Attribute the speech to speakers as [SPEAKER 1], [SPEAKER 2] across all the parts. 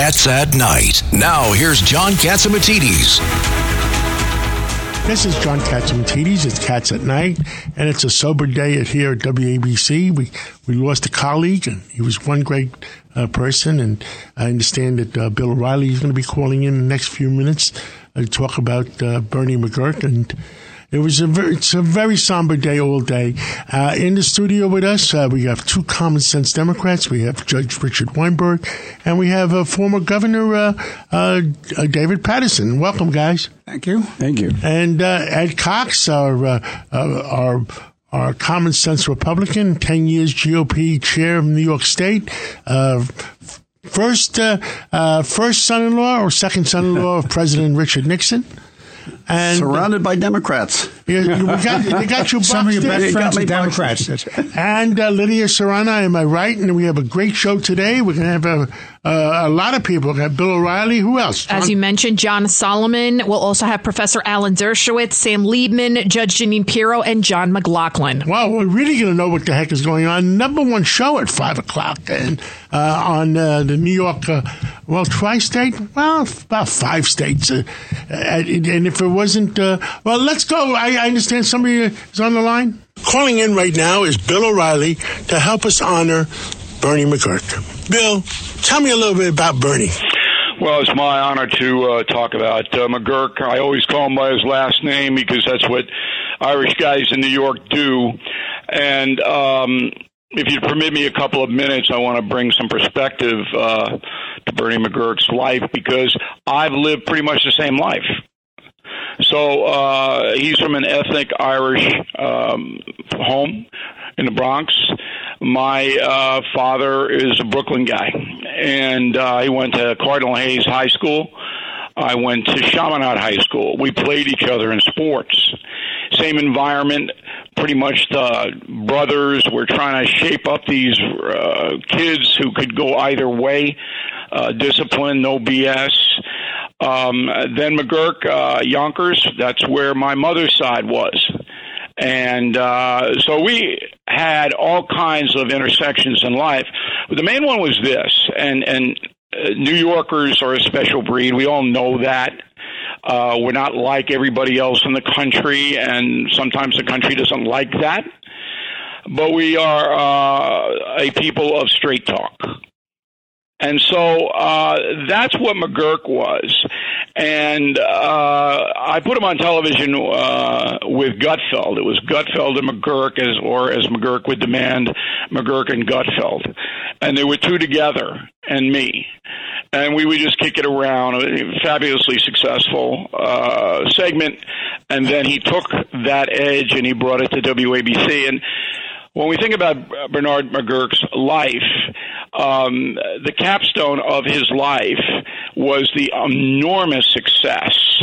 [SPEAKER 1] Cats at Night. Now, here's John Catsimatidis.
[SPEAKER 2] This is John Catsimatidis. It's Cats at Night, and it's a sober day here at WABC. We we lost a colleague, and he was one great uh, person. And I understand that uh, Bill O'Reilly is going to be calling in the next few minutes uh, to talk about uh, Bernie McGuirk and it was a very, it's a very somber day all day. Uh, in the studio with us, uh, we have two common sense Democrats. We have Judge Richard Weinberg, and we have uh, former Governor uh, uh, David Paterson. Welcome, guys.
[SPEAKER 3] Thank you.
[SPEAKER 4] Thank you.
[SPEAKER 2] And uh, Ed Cox, our our our common sense Republican, ten years GOP chair of New York State. First, first son-in-law or second son-in-law of President Richard Nixon.
[SPEAKER 3] And Surrounded by Democrats.
[SPEAKER 2] You, you, got, you got your
[SPEAKER 4] Some of your best friends are Democrats.
[SPEAKER 2] and uh, Lydia Serrana, am I right? And we have a great show today. We're going to have a, uh, a lot of people. We have Bill O'Reilly. Who else?
[SPEAKER 5] John? As you mentioned, John Solomon. We'll also have Professor Alan Dershowitz, Sam Liebman, Judge Jeanine Pirro, and John McLaughlin.
[SPEAKER 2] Well, we're really going to know what the heck is going on. Number one show at 5 o'clock and uh, on uh, the New York, uh, well, tri-state? Well, about five states. Uh, and if it wasn't, uh, well, let's go. I, I understand somebody is on the line. Calling in right now is Bill O'Reilly to help us honor Bernie McGuirk. Bill, tell me a little bit about Bernie.
[SPEAKER 6] Well, it's my honor to uh, talk about uh, McGuirk. I always call him by his last name because that's what Irish guys in New York do. And um, if you permit me a couple of minutes, I want to bring some perspective uh, to Bernie McGuirk's life because I've lived pretty much the same life. So uh, he's from an ethnic Irish um, home in the Bronx. My uh, father is a Brooklyn guy, and uh, he went to Cardinal Hayes High School. I went to Chaminade High School. We played each other in sports. Same environment, pretty much the brothers. We're trying to shape up these uh, kids who could go either way. Uh, discipline, no BS. Um, then McGuirk, uh, Yonkers, that's where my mother's side was. And uh, so we had all kinds of intersections in life. But the main one was this, and, and uh, New Yorkers are a special breed. We all know that. Uh, we're not like everybody else in the country, and sometimes the country doesn't like that. But we are uh, a people of straight talk. And so uh, that's what McGuirk was. And uh, I put him on television uh, with Gutfeld. It was Gutfeld and McGuirk, as, or as McGuirk would demand, McGuirk and Gutfeld. And they were two together, and me. And we would just kick it around. Fabulously successful uh, segment. And then he took that edge and he brought it to WABC. And when we think about Bernard McGuirk's life, um, the capstone of his life was the enormous success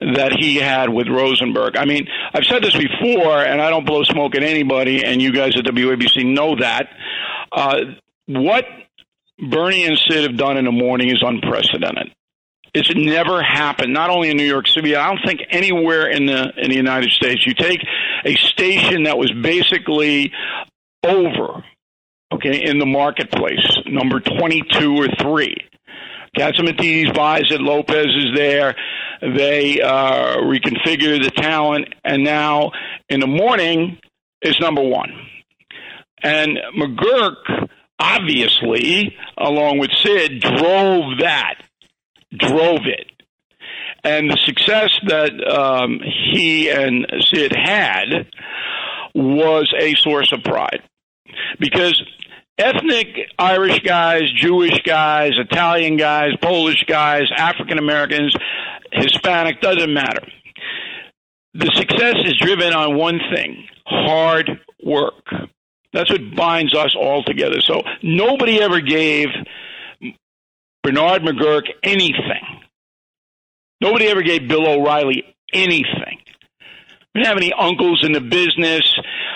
[SPEAKER 6] that he had with Rosenberg. I mean, I've said this before, and I don't blow smoke at anybody, and you guys at WABC know that. Uh, what Bernie and Sid have done in the morning is unprecedented. It's never happened. Not only in New York City, I don't think anywhere in the in the United States. You take a station that was basically over, okay, in the marketplace, number twenty-two or three. Catsimatidis buys it. Lopez is there. They uh, reconfigure the talent, and now in the morning is number one. And McGuirk, obviously, along with Sid, drove that drove it. And the success that um, he and Sid had was a source of pride. Because ethnic Irish guys, Jewish guys, Italian guys, Polish guys, African Americans, Hispanic, doesn't matter. The success is driven on one thing hard work. That's what binds us all together. So nobody ever gave Bernard McGuirk anything. Nobody ever gave Bill O'Reilly anything. We didn't have any uncles in the business.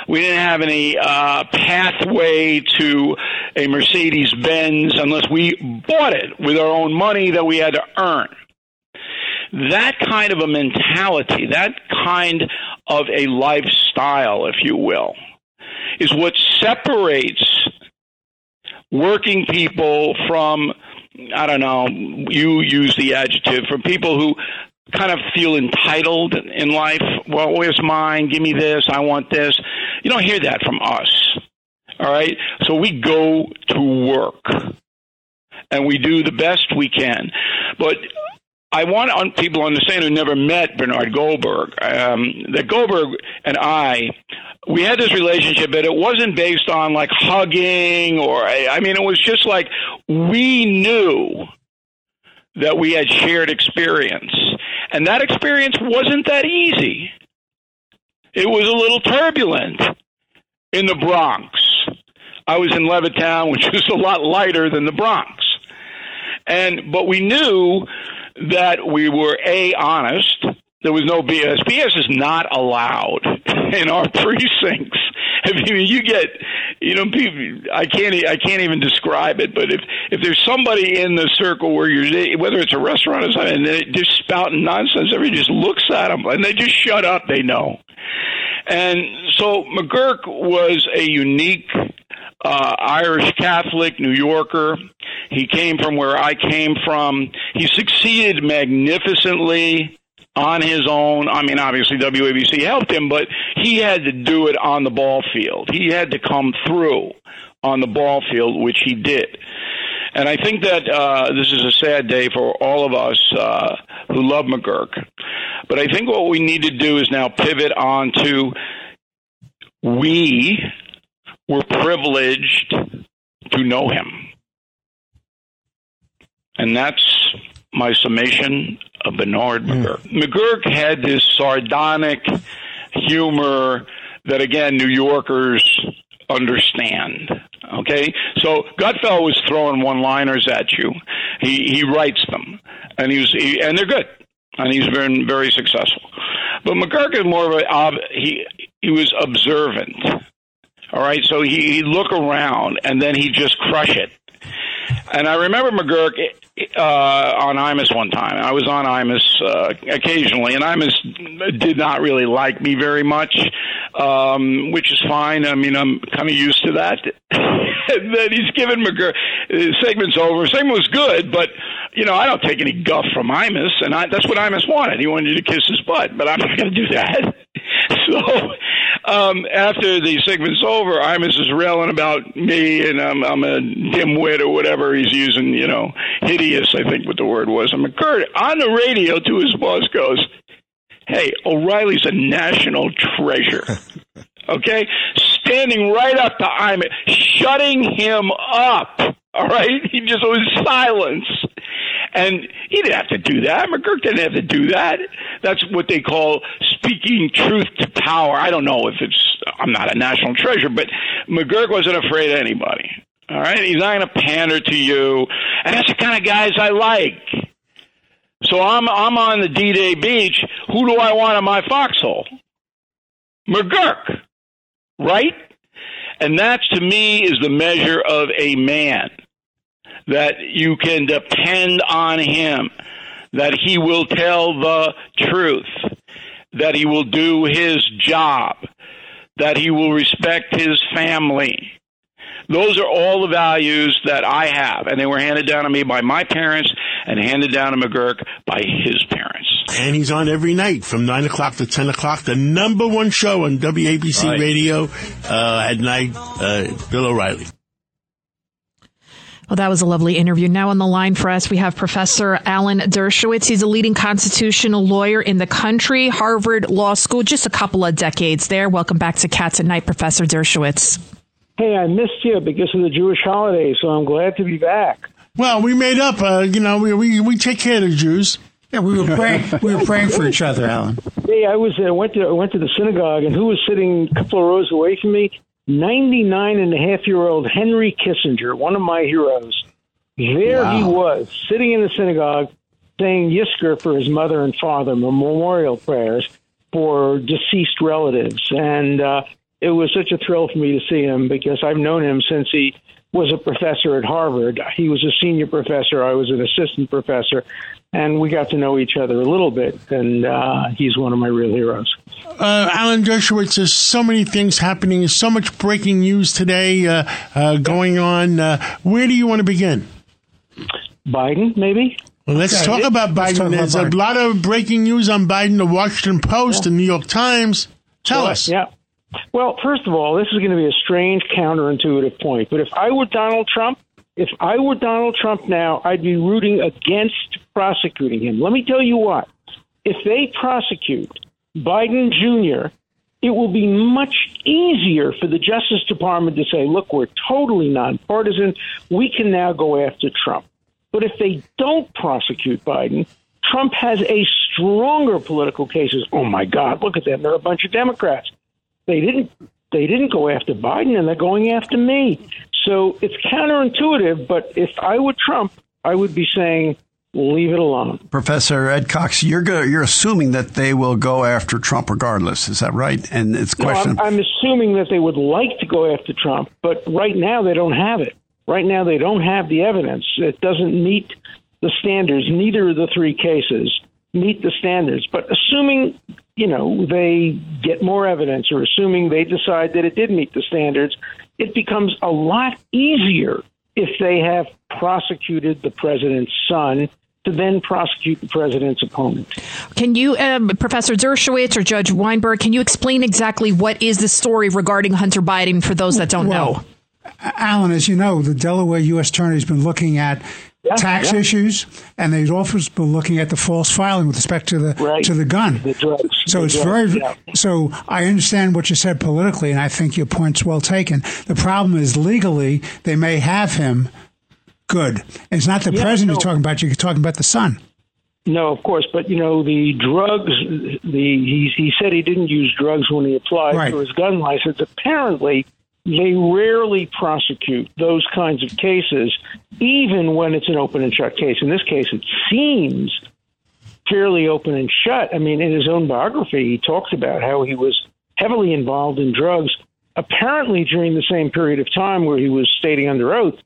[SPEAKER 6] We didn't have any uh, pathway to a Mercedes Benz unless we bought it with our own money that we had to earn. That kind of a mentality, that kind of a lifestyle, if you will, is what separates working people from I don't know, you use the adjective from people who kind of feel entitled in life. Well, where's mine? Give me this. I want this. You don't hear that from us. All right? So we go to work and we do the best we can. But I want people to understand who never met Bernard Goldberg um, that Goldberg and I, we had this relationship, but it wasn't based on like hugging or, I mean, it was just like we knew that we had shared experience. And that experience wasn't that easy. It was a little turbulent in the Bronx. I was in Levittown, which was a lot lighter than the Bronx. And but we knew that we were a honest. There was no BS. BS is not allowed in our precincts. I mean, you get, you know, people. I can't. I can't even describe it. But if if there's somebody in the circle where you're, whether it's a restaurant or something, and they're just spouting nonsense, everybody just looks at them and they just shut up. They know. And so McGuirk was a unique uh, Irish Catholic, New Yorker. He came from where I came from. He succeeded magnificently on his own. I mean, obviously WABC helped him, but he had to do it on the ball field. He had to come through on the ball field, which he did. And I think that uh, this is a sad day for all of us uh, who love McGuirk. But I think what we need to do is now pivot on to we were privileged to know him. And that's my summation of Bernard mm. McGuirk. McGuirk had this sardonic humor that, again, New Yorkers understand. Okay, so Gutfeld was throwing one-liners at you. He he writes them, and he was he, and they're good, and he's been very successful. But McGuirk is more of a he he was observant. All right, so he he'd look around and then he'd just crush it. And I remember McGuirk uh, on Imus one time. I was on Imus uh, occasionally, and Imus did not really like me very much, um, which is fine. I mean, I'm kind of used to that. and then he's given McGuirk segment's over. Segment was good, but you know, I don't take any guff from Imus, and I, that's what Imus wanted. He wanted you to kiss his butt, but I'm not going to do that. so um, after the segment's over, Imus is railing about me, and I'm, I'm a dimwit or whatever he's using. You know, hideous. I think what the word was. McGuirk on the radio to his boss goes, "Hey, O'Reilly's a national treasure." okay, standing right up to Imus, shutting him up. All right, he just was silence. And he didn't have to do that. McGuirk didn't have to do that. That's what they call speaking truth to power. I don't know if it's, I'm not a national treasure, but McGuirk wasn't afraid of anybody. All right? He's not going to pander to you. And that's the kind of guys I like. So I'm, I'm on the D Day beach. Who do I want in my foxhole? McGuirk, Right? And that to me is the measure of a man that you can depend on him, that he will tell the truth, that he will do his job, that he will respect his family. Those are all the values that I have, and they were handed down to me by my parents and handed down to McGuirk by his parents.
[SPEAKER 2] And he's on every night from 9 o'clock to 10 o'clock, the number one show on WABC right. radio uh, at night, uh, Bill O'Reilly.
[SPEAKER 5] Well, that was a lovely interview. Now on the line for us, we have Professor Alan Dershowitz. He's a leading constitutional lawyer in the country, Harvard Law School, just a couple of decades there. Welcome back to Cats at Night, Professor Dershowitz.
[SPEAKER 7] Hey, I missed you because of the Jewish holiday, so I'm glad to be back.
[SPEAKER 2] Well, we made up. Uh, you know, we, we we take care of the Jews.
[SPEAKER 4] Yeah, we were praying. we were praying for each other, Alan.
[SPEAKER 7] Hey, I was uh, went to I went to the synagogue, and who was sitting a couple of rows away from me? 99 and a half year old Henry Kissinger, one of my heroes. There wow. he was, sitting in the synagogue, saying Yizkor for his mother and father, memorial prayers for deceased relatives. And uh, it was such a thrill for me to see him because I've known him since he was a professor at Harvard. He was a senior professor, I was an assistant professor and we got to know each other a little bit. And uh, he's one of my real heroes.
[SPEAKER 2] Uh, Alan Dershowitz, there's so many things happening. There's so much breaking news today uh, uh going on. Uh, where do you want to begin?
[SPEAKER 7] Biden, maybe.
[SPEAKER 2] Well, let's talk about Biden. Talk There's about a lot of breaking news on Biden. The Washington Post, yeah. the New York Times. Tell
[SPEAKER 7] sure.
[SPEAKER 2] us.
[SPEAKER 7] Yeah. Well, first of all, this is going to be a strange counterintuitive point, but if I were Donald Trump, if I were Donald Trump now, I'd be rooting against prosecuting him. Let me tell you what. If they prosecute Biden Jr., it will be much easier for the Justice Department to say, look, we're totally nonpartisan. We can now go after Trump. But if they don't prosecute Biden, Trump has a stronger political cases. Oh my God, look at them. They're a bunch of Democrats. They didn't they didn't go after Biden and they're going after me. So it's counterintuitive, but if I were Trump, I would be saying leave it alone.
[SPEAKER 3] Professor Ed Cox, you're go, you're assuming that they will go after Trump regardless. Is that right? And it's question.
[SPEAKER 7] No, I'm, I'm assuming that they would like to go after Trump, but right now they don't have it. Right now they don't have the evidence. It doesn't meet the standards. Neither of the three cases meet the standards. But assuming you know they get more evidence, or assuming they decide that it did meet the standards, it becomes a lot easier if they have prosecuted the president's son to then prosecute the president's opponent.
[SPEAKER 5] Can you, um, Professor Dershowitz or Judge Weinberg, can you explain exactly what is the story regarding Hunter Biden for those that don't well, know?
[SPEAKER 4] Alan, as you know, the Delaware U.S. Attorney has been looking at yeah, tax yeah. issues, and they've also been looking at the false filing with respect to the right. to the gun.
[SPEAKER 7] The drugs.
[SPEAKER 4] So
[SPEAKER 7] the
[SPEAKER 4] it's
[SPEAKER 7] drugs,
[SPEAKER 4] very. Yeah. So I understand what you said politically, and I think your point's well taken. The problem is legally, they may have him. Good. And it's not the president no. you're talking about. You're talking about the son.
[SPEAKER 7] No, of course, but you know the drugs. The he he said he didn't use drugs when he applied right. for his gun license. Apparently, they rarely prosecute those kinds of cases, even when it's an open and shut case. In this case, it seems fairly open and shut. I mean, in his own biography, he talks about how he was heavily involved in drugs, apparently during the same period of time where he was stating under oath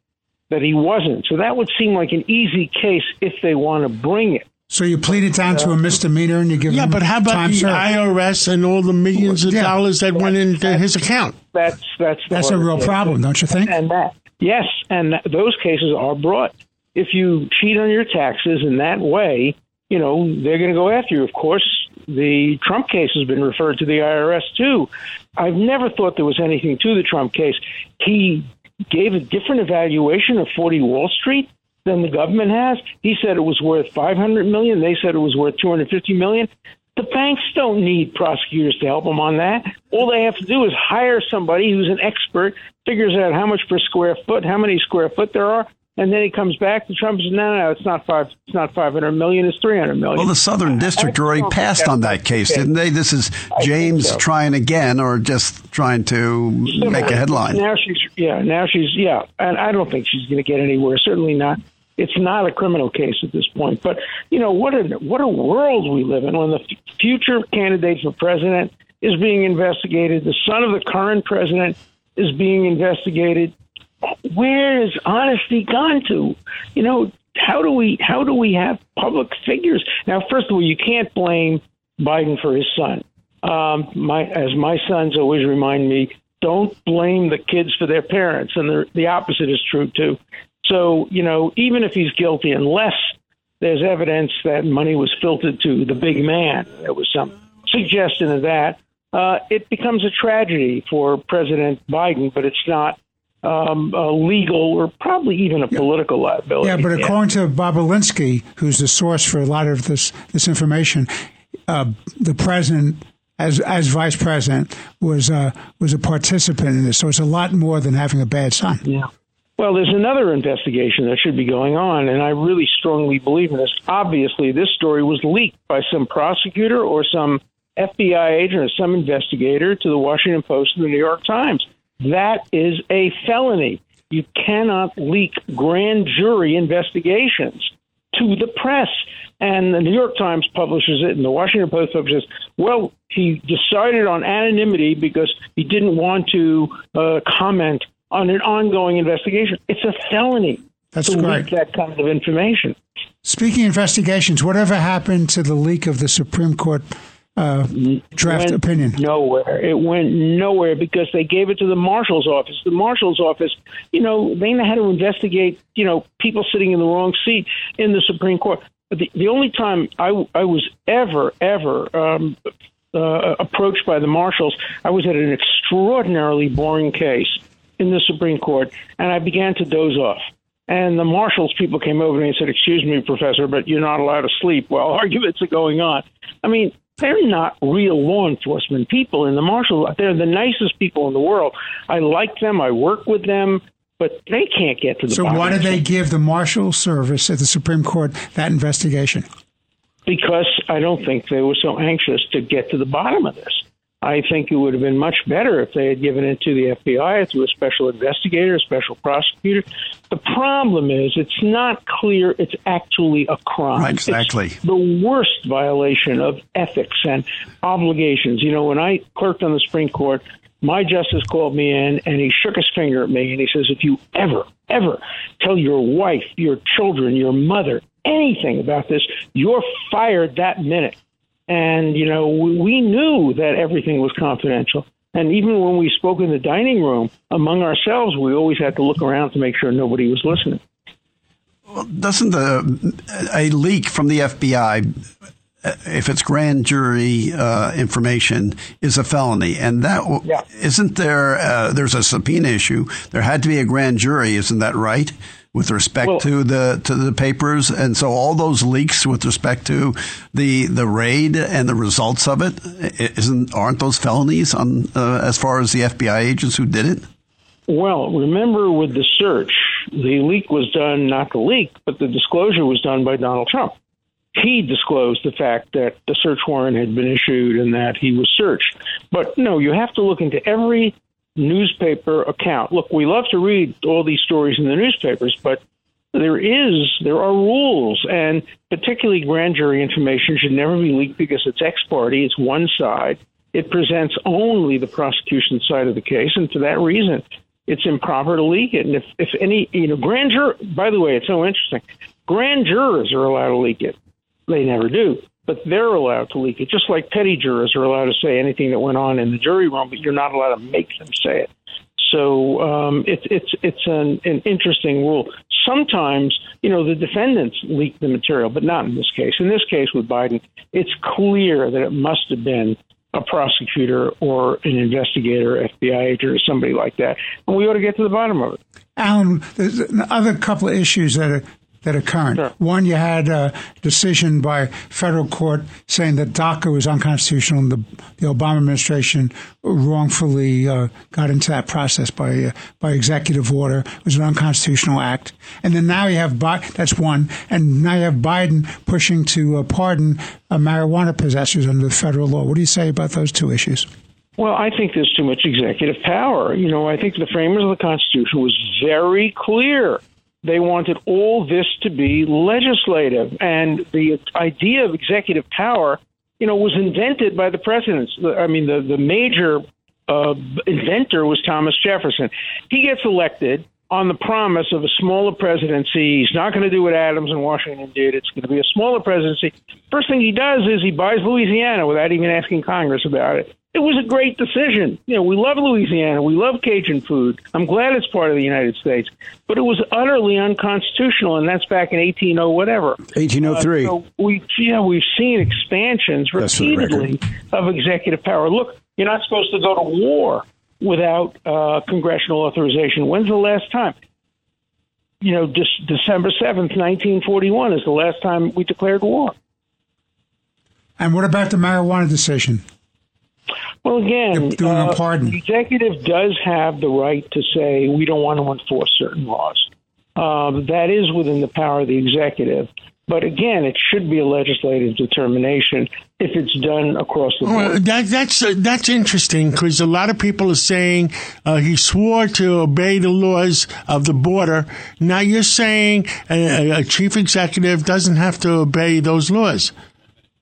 [SPEAKER 7] that he wasn't. So that would seem like an easy case if they want to bring it.
[SPEAKER 4] So you plead it down to a misdemeanor and you give
[SPEAKER 2] yeah,
[SPEAKER 4] him
[SPEAKER 2] but how about the
[SPEAKER 4] served?
[SPEAKER 2] IRS and all the millions of yeah. dollars that went into his account?
[SPEAKER 7] That's that's
[SPEAKER 4] that's a real problem, don't you think?
[SPEAKER 7] And that yes, and those cases are brought. If you cheat on your taxes in that way, you know they're going to go after you. Of course, the Trump case has been referred to the IRS too. I've never thought there was anything to the Trump case. He gave a different evaluation of 40 Wall Street than the government has. He said it was worth 500 million. They said it was worth 250 million. The banks don't need prosecutors to help them on that. All they have to do is hire somebody who's an expert, figures out how much per square foot, how many square foot there are, and then he comes back to Trump and says, "No, no, no, it's not five. It's not five hundred million. It's three hundred million.
[SPEAKER 3] Well, the Southern District already passed on that case, didn't they? This is James so. trying again, or just trying to make a headline.
[SPEAKER 7] Now she's yeah. Now she's yeah, and I don't think she's going to get anywhere. Certainly not it's not a criminal case at this point. But you know what a what a world we live in when the future candidate for president is being investigated, the son of the current president is being investigated. Where has honesty gone to? You know, how do we how do we have public figures now? First of all, you can't blame Biden for his son. Um, my as my sons always remind me, don't blame the kids for their parents, and the the opposite is true too. So, you know, even if he's guilty, unless there's evidence that money was filtered to the big man, there was some suggestion of that, uh, it becomes a tragedy for President Biden, but it's not um, a legal or probably even a political liability.
[SPEAKER 4] Yeah, but according to Bobulinski, who's the source for a lot of this this information, uh, the president. As, as vice president was uh, was a participant in this, so it's a lot more than having a bad son.
[SPEAKER 7] Yeah, well, there's another investigation that should be going on, and I really strongly believe in this. Obviously, this story was leaked by some prosecutor or some FBI agent or some investigator to the Washington Post and the New York Times. That is a felony. You cannot leak grand jury investigations to the press. And the New York Times publishes it, and the Washington Post publishes. Well, he decided on anonymity because he didn't want to uh, comment on an ongoing investigation. It's a felony
[SPEAKER 4] That's
[SPEAKER 7] to
[SPEAKER 4] great.
[SPEAKER 7] leak that kind of information.
[SPEAKER 4] Speaking of investigations, whatever happened to the leak of the Supreme Court uh, draft
[SPEAKER 7] went
[SPEAKER 4] opinion?
[SPEAKER 7] Nowhere. It went nowhere because they gave it to the marshal's office. The marshal's office, you know, they know how to investigate, you know, people sitting in the wrong seat in the Supreme Court. The, the only time I, I was ever, ever um, uh, approached by the marshals, I was at an extraordinarily boring case in the Supreme Court, and I began to doze off. And the marshals people came over to me and said, Excuse me, Professor, but you're not allowed to sleep while arguments are going on. I mean, they're not real law enforcement people in the marshals. They're the nicest people in the world. I like them. I work with them, but they can't get to the.
[SPEAKER 4] So why did they give the Marshal Service at the Supreme Court that investigation?
[SPEAKER 7] Because I don't think they were so anxious to get to the bottom of this. I think it would have been much better if they had given it to the FBI through a special investigator, a special prosecutor. The problem is it's not clear it's actually a crime.
[SPEAKER 3] Right,
[SPEAKER 7] It's
[SPEAKER 3] exactly.
[SPEAKER 7] the worst violation of ethics and obligations. You know, when I clerked on the Supreme Court, my justice called me in and he shook his finger at me and he says, if you ever, ever tell your wife, your children, your mother anything about this, you're fired that minute. And, you know, we, knew that everything was confidential. And even when we spoke in the dining room among ourselves, we always had to look around to make sure nobody was listening.
[SPEAKER 3] Well, Doesn't the a leak from the FBI, if it's grand jury uh, information, is a felony, and that w-
[SPEAKER 7] Yeah.
[SPEAKER 3] not there? Uh, there's a subpoena issue. There had to be a grand jury, isn't that right? With respect
[SPEAKER 7] Well-
[SPEAKER 3] to the to the papers, and so all those leaks with respect to the the raid and the results of it, isn't aren't those felonies on uh, as far as the FBI agents who did it?
[SPEAKER 7] Well, remember with the search, the leak was done, not the leak, but the disclosure was done by Donald Trump. He disclosed the fact that the search warrant had been issued and that he was searched. But no, you have to look into every newspaper account. Look, we love to read all these stories in the newspapers, but there is there are rules and particularly grand jury information should never be leaked because it's ex parte it's one side. It presents only the prosecution side of the case and for that reason it's improper to leak it. And if, if any you know grand juror by the way it's so interesting. Grand jurors are allowed to leak it. They never do but they're allowed to leak it just like petty jurors are allowed to say anything that went on in the jury room but you're not allowed to make them say it so um, it's it's it's an, an interesting rule. Sometimes you know the defendants leak the material, but not in this case. In this case with Biden, it's clear that it must have been a prosecutor or an investigator, FBI agent, or somebody like that, and we ought to get to the bottom of it.
[SPEAKER 4] Alan, there's another couple of issues that are that are current.
[SPEAKER 7] Sure.
[SPEAKER 4] One, you had a decision by federal court saying that DACA was unconstitutional, and the, the Obama administration wrongfully uh, got into that process by uh, by executive order. It was an unconstitutional act. And then now you have Bi- that's one, and now you have Biden pushing to uh, pardon uh, marijuana possessors under the federal law. What do you say about those two issues?
[SPEAKER 7] Well, I think there's too much executive power. You know, I think the framers of the Constitution was very clear. They wanted all this to be legislative, and the idea of executive power, you know, was invented by the presidents. I mean, the the major uh, inventor was Thomas Jefferson. He gets elected on the promise of a smaller presidency. He's not going to do what Adams and Washington did. It's going to be a smaller presidency. First thing he does is he buys Louisiana without even asking Congress about it. It was a great decision. You know, we love Louisiana. We love Cajun food. I'm glad it's part of the United States. But it was utterly unconstitutional, and that's back in 180 whatever.
[SPEAKER 8] 1803.
[SPEAKER 7] So we, yeah, we've seen expansions
[SPEAKER 8] That's
[SPEAKER 7] repeatedly of executive power. Look, you're not supposed to go to war without uh, congressional authorization. When's the last time? You know, just December 7th, 1941 is the last time we declared war.
[SPEAKER 4] And what about the marijuana decision?
[SPEAKER 7] Well, again,
[SPEAKER 4] doing a
[SPEAKER 7] uh,
[SPEAKER 4] pardon.
[SPEAKER 7] the executive does have the right to say we don't want to enforce certain laws. Um, that is within the power of the executive. But again, it should be a legislative determination if it's done across the board.
[SPEAKER 2] Well, that, that's uh, that's interesting because a lot of people are saying uh, he swore to obey the laws of the border. Now you're saying a, a chief executive doesn't have to obey those laws.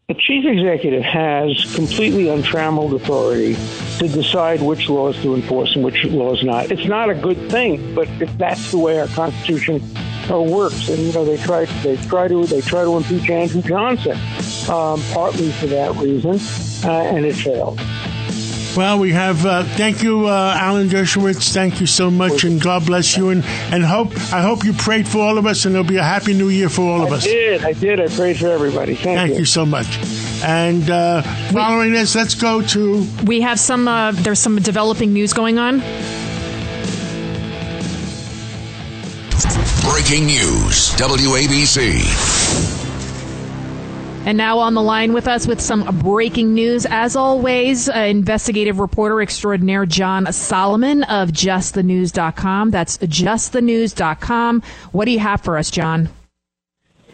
[SPEAKER 7] The chief executive has completely untrammeled authority to decide which laws to enforce and which laws not. It's not a good thing, but if that's the way our Constitution uh, works, and you know they try they try to they try to impeach Andrew Johnson um, partly for that reason, uh, and it failed.
[SPEAKER 2] Well, we have. Uh, thank you, uh, Alan Dershowitz. Thank you so much, and God bless you. And and hope I hope you prayed for all of us, and it'll be a happy New Year for all of us.
[SPEAKER 7] I did. I did. I prayed for everybody. Thank,
[SPEAKER 2] Thank you so much. And uh, following this, let's go to
[SPEAKER 5] We have some. Uh, there's some developing news going on.
[SPEAKER 1] Breaking news. WABC.
[SPEAKER 5] And now on the line with us with some breaking news, as always, uh, investigative reporter extraordinaire John Solomon of JustTheNews.com. That's JustTheNews.com. What do you have for us, John?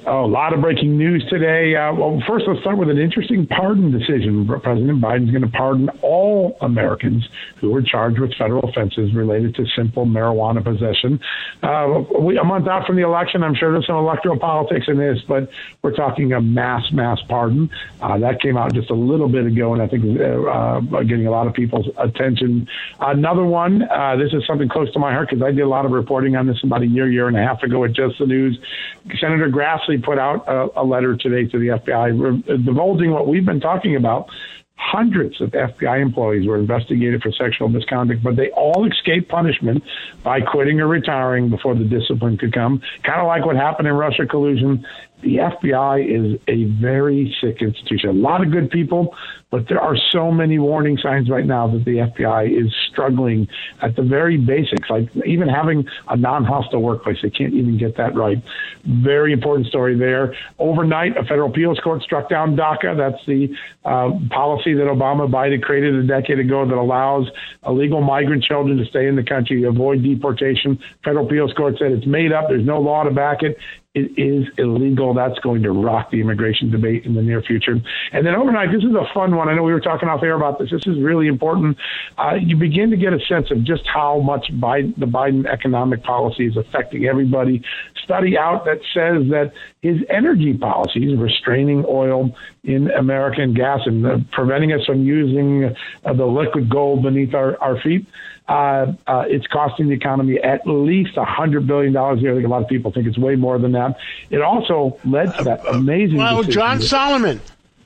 [SPEAKER 8] A lot of breaking news today. Uh, well, first, let's start with an interesting pardon decision. President Biden's going to pardon all Americans who were charged with federal offenses related to simple marijuana possession. Uh, we, a month out from the election, I'm sure there's some electoral politics in this, but we're talking a mass, mass pardon. Uh, that came out just a little bit ago, and I think uh, uh, getting a lot of people's attention. Another one, uh, this is something close to my heart because I did a lot of reporting on this about a year, year and a half ago at Just the News. Senator Grassley put out a, a letter today to the FBI divulging what we've been talking about. Hundreds of FBI employees were investigated for sexual misconduct, but they all escaped punishment by quitting or retiring before the discipline could come. Kind of like what happened in Russia collusion. The FBI is a very sick institution. A lot of good people, but there are so many warning signs right now that the FBI is struggling at the very basics, like even having a non-hostile workplace. They can't even get that right. Very important story there. Overnight, a federal appeals court struck down DACA. That's the uh, policy that Obama Biden created a decade ago that allows illegal migrant children to stay in the country, avoid deportation. Federal appeals court said it's made up. There's no law to back it it is illegal. That's going to rock the immigration debate in the near future. And then overnight, this is a fun one. I know we were talking off air about this. This is really important. Uh, you begin to get a sense of just how much Biden, the Biden economic policy is affecting everybody. Study out that says that his energy policies, restraining oil in American gas and uh, preventing us from using uh, the liquid gold beneath our, our feet, uh, uh, it's costing the economy at least $100 billion a year. I think a lot of people think it's way more than that. It also led to that amazing.
[SPEAKER 2] well,
[SPEAKER 8] decision
[SPEAKER 2] John Solomon.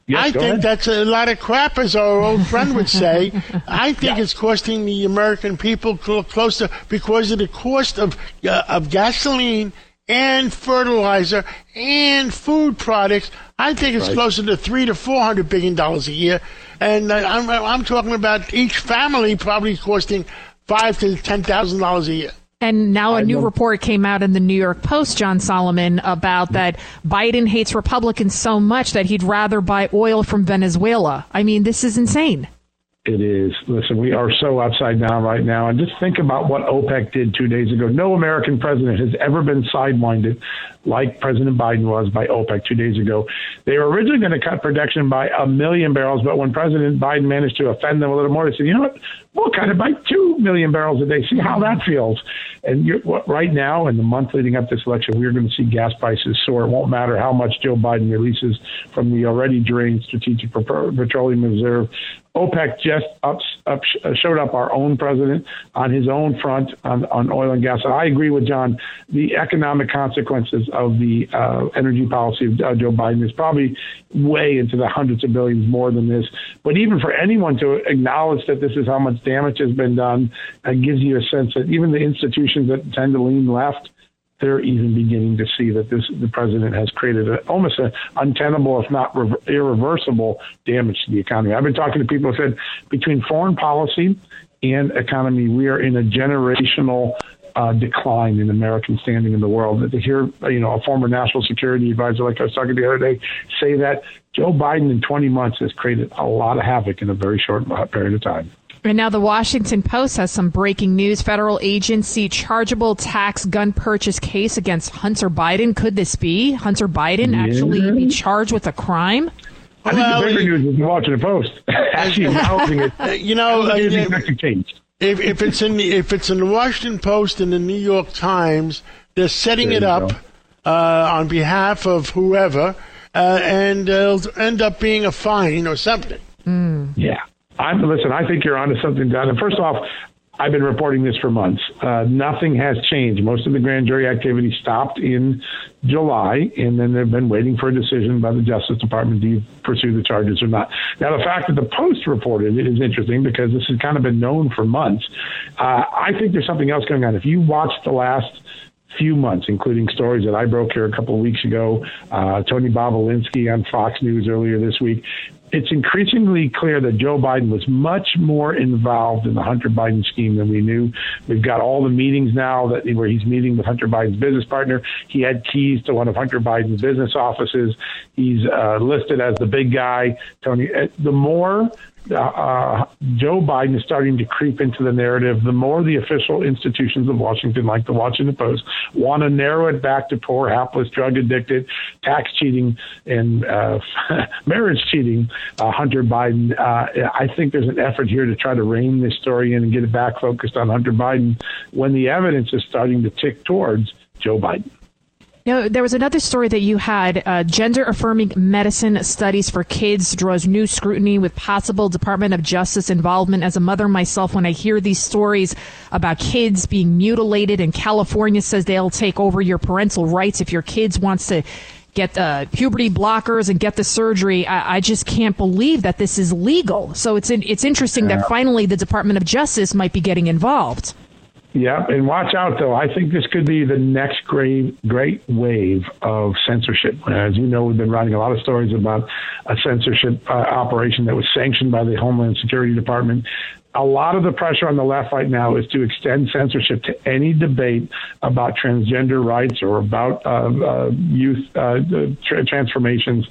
[SPEAKER 8] Yes,
[SPEAKER 2] I think
[SPEAKER 8] ahead.
[SPEAKER 2] that's a lot of crap, as our old friend would say. I think it's costing the American people cl- close to because of the cost of uh, of gasoline and fertilizer and food products. I think it's closer to three to four hundred billion dollars a year, and uh, I'm I'm talking about each family probably costing five to ten thousand dollars a year.
[SPEAKER 5] And now a new report came out in the New York Post, John Solomon, about that Biden hates Republicans so much that he'd rather buy oil from Venezuela. I mean, this is insane.
[SPEAKER 8] It is. Listen, we are so upside down right now. And just think about what OPEC did two days ago. No American president has ever been sidewinded like President Biden was by OPEC two days ago. They were originally going to cut production by a million barrels, but when President Biden managed to offend them a little more, they said, you know what? We'll cut it by two million barrels a day. See how that feels. And right now, in the month leading up to this election, we're going to see gas prices soar. It won't matter how much Joe Biden releases from the already drained Strategic Petroleum Reserve. OPEC just ups, up, showed up our own president on his own front on, on oil and gas. And I agree with John. The economic consequences of the uh, energy policy of uh, Joe Biden is probably way into the hundreds of billions more than this. But even for anyone to acknowledge that this is how much damage has been done, uh, gives you a sense that even the institutions that tend to lean left they're even beginning to see that this the president has created a, almost an untenable, if not rever- irreversible, damage to the economy. I've been talking to people who said between foreign policy and economy, we are in a generational uh, decline in American standing in the world. To hear you know a former national security advisor like I was talking to the other day say that Joe Biden in 20 months has created a lot of havoc in a very short period of time.
[SPEAKER 5] And now the Washington Post has some breaking news. Federal agency chargeable tax gun purchase case against Hunter Biden. Could this be Hunter Biden actually be charged with a crime?
[SPEAKER 8] I think
[SPEAKER 2] Well,
[SPEAKER 8] the bigger news is the Washington Post actually acknowledging it.
[SPEAKER 2] Uh, you know, uh,
[SPEAKER 8] It is
[SPEAKER 2] if- if, if it's in the, if it's in the Washington Post and the New York Times, they're setting
[SPEAKER 8] There
[SPEAKER 2] it up uh, on behalf of whoever, uh, and uh, it'll end up being a fine or something.
[SPEAKER 8] Yeah. I'm listen. I think you're onto something, Don. And first off, I've been reporting this for months. Uh, nothing has changed. Most of the grand jury activity stopped in July, and then they've been waiting for a decision by the Justice Department you pursue the charges or not. Now, the fact that the Post reported it is interesting because this has kind of been known for months. Uh, I think there's something else going on. If you watch the last few months, including stories that I broke here a couple of weeks ago, uh, Tony Bobulinski on Fox News earlier this week it's increasingly clear that Joe Biden was much more involved in the Hunter Biden scheme than we knew. We've got all the meetings now that where he's meeting with Hunter Biden's business partner. He had keys to one of Hunter Biden's business offices. He's uh, listed as the big guy. Tony, uh, the more uh, Joe Biden is starting to creep into the narrative. The more the official institutions of Washington, like the Washington Post, want to narrow it back to poor, hapless, drug addicted, tax cheating, and uh, marriage cheating, uh, Hunter Biden. Uh, I think there's an effort here to try to rein this story in and get it back focused on Hunter Biden when the evidence is starting to tick towards Joe Biden.
[SPEAKER 5] Now, there was another story that you had. Uh, gender affirming medicine studies for kids draws new scrutiny with possible Department of Justice involvement. As a mother myself, when I hear these stories about kids being mutilated, and California says they'll take over your parental rights if your kids wants to get uh, puberty blockers and get the surgery. I, I, just can't believe that this is legal. So it's in, it's interesting yeah. that finally the Department of Justice might be getting involved.
[SPEAKER 8] Yeah, and watch out though. I think this could be the next great great wave of censorship. As you know, we've been writing a lot of stories about a censorship uh, operation that was sanctioned by the Homeland Security Department a lot of the pressure on the left right now is to extend censorship to any debate about transgender rights or about uh, uh, youth uh, tra- transformations.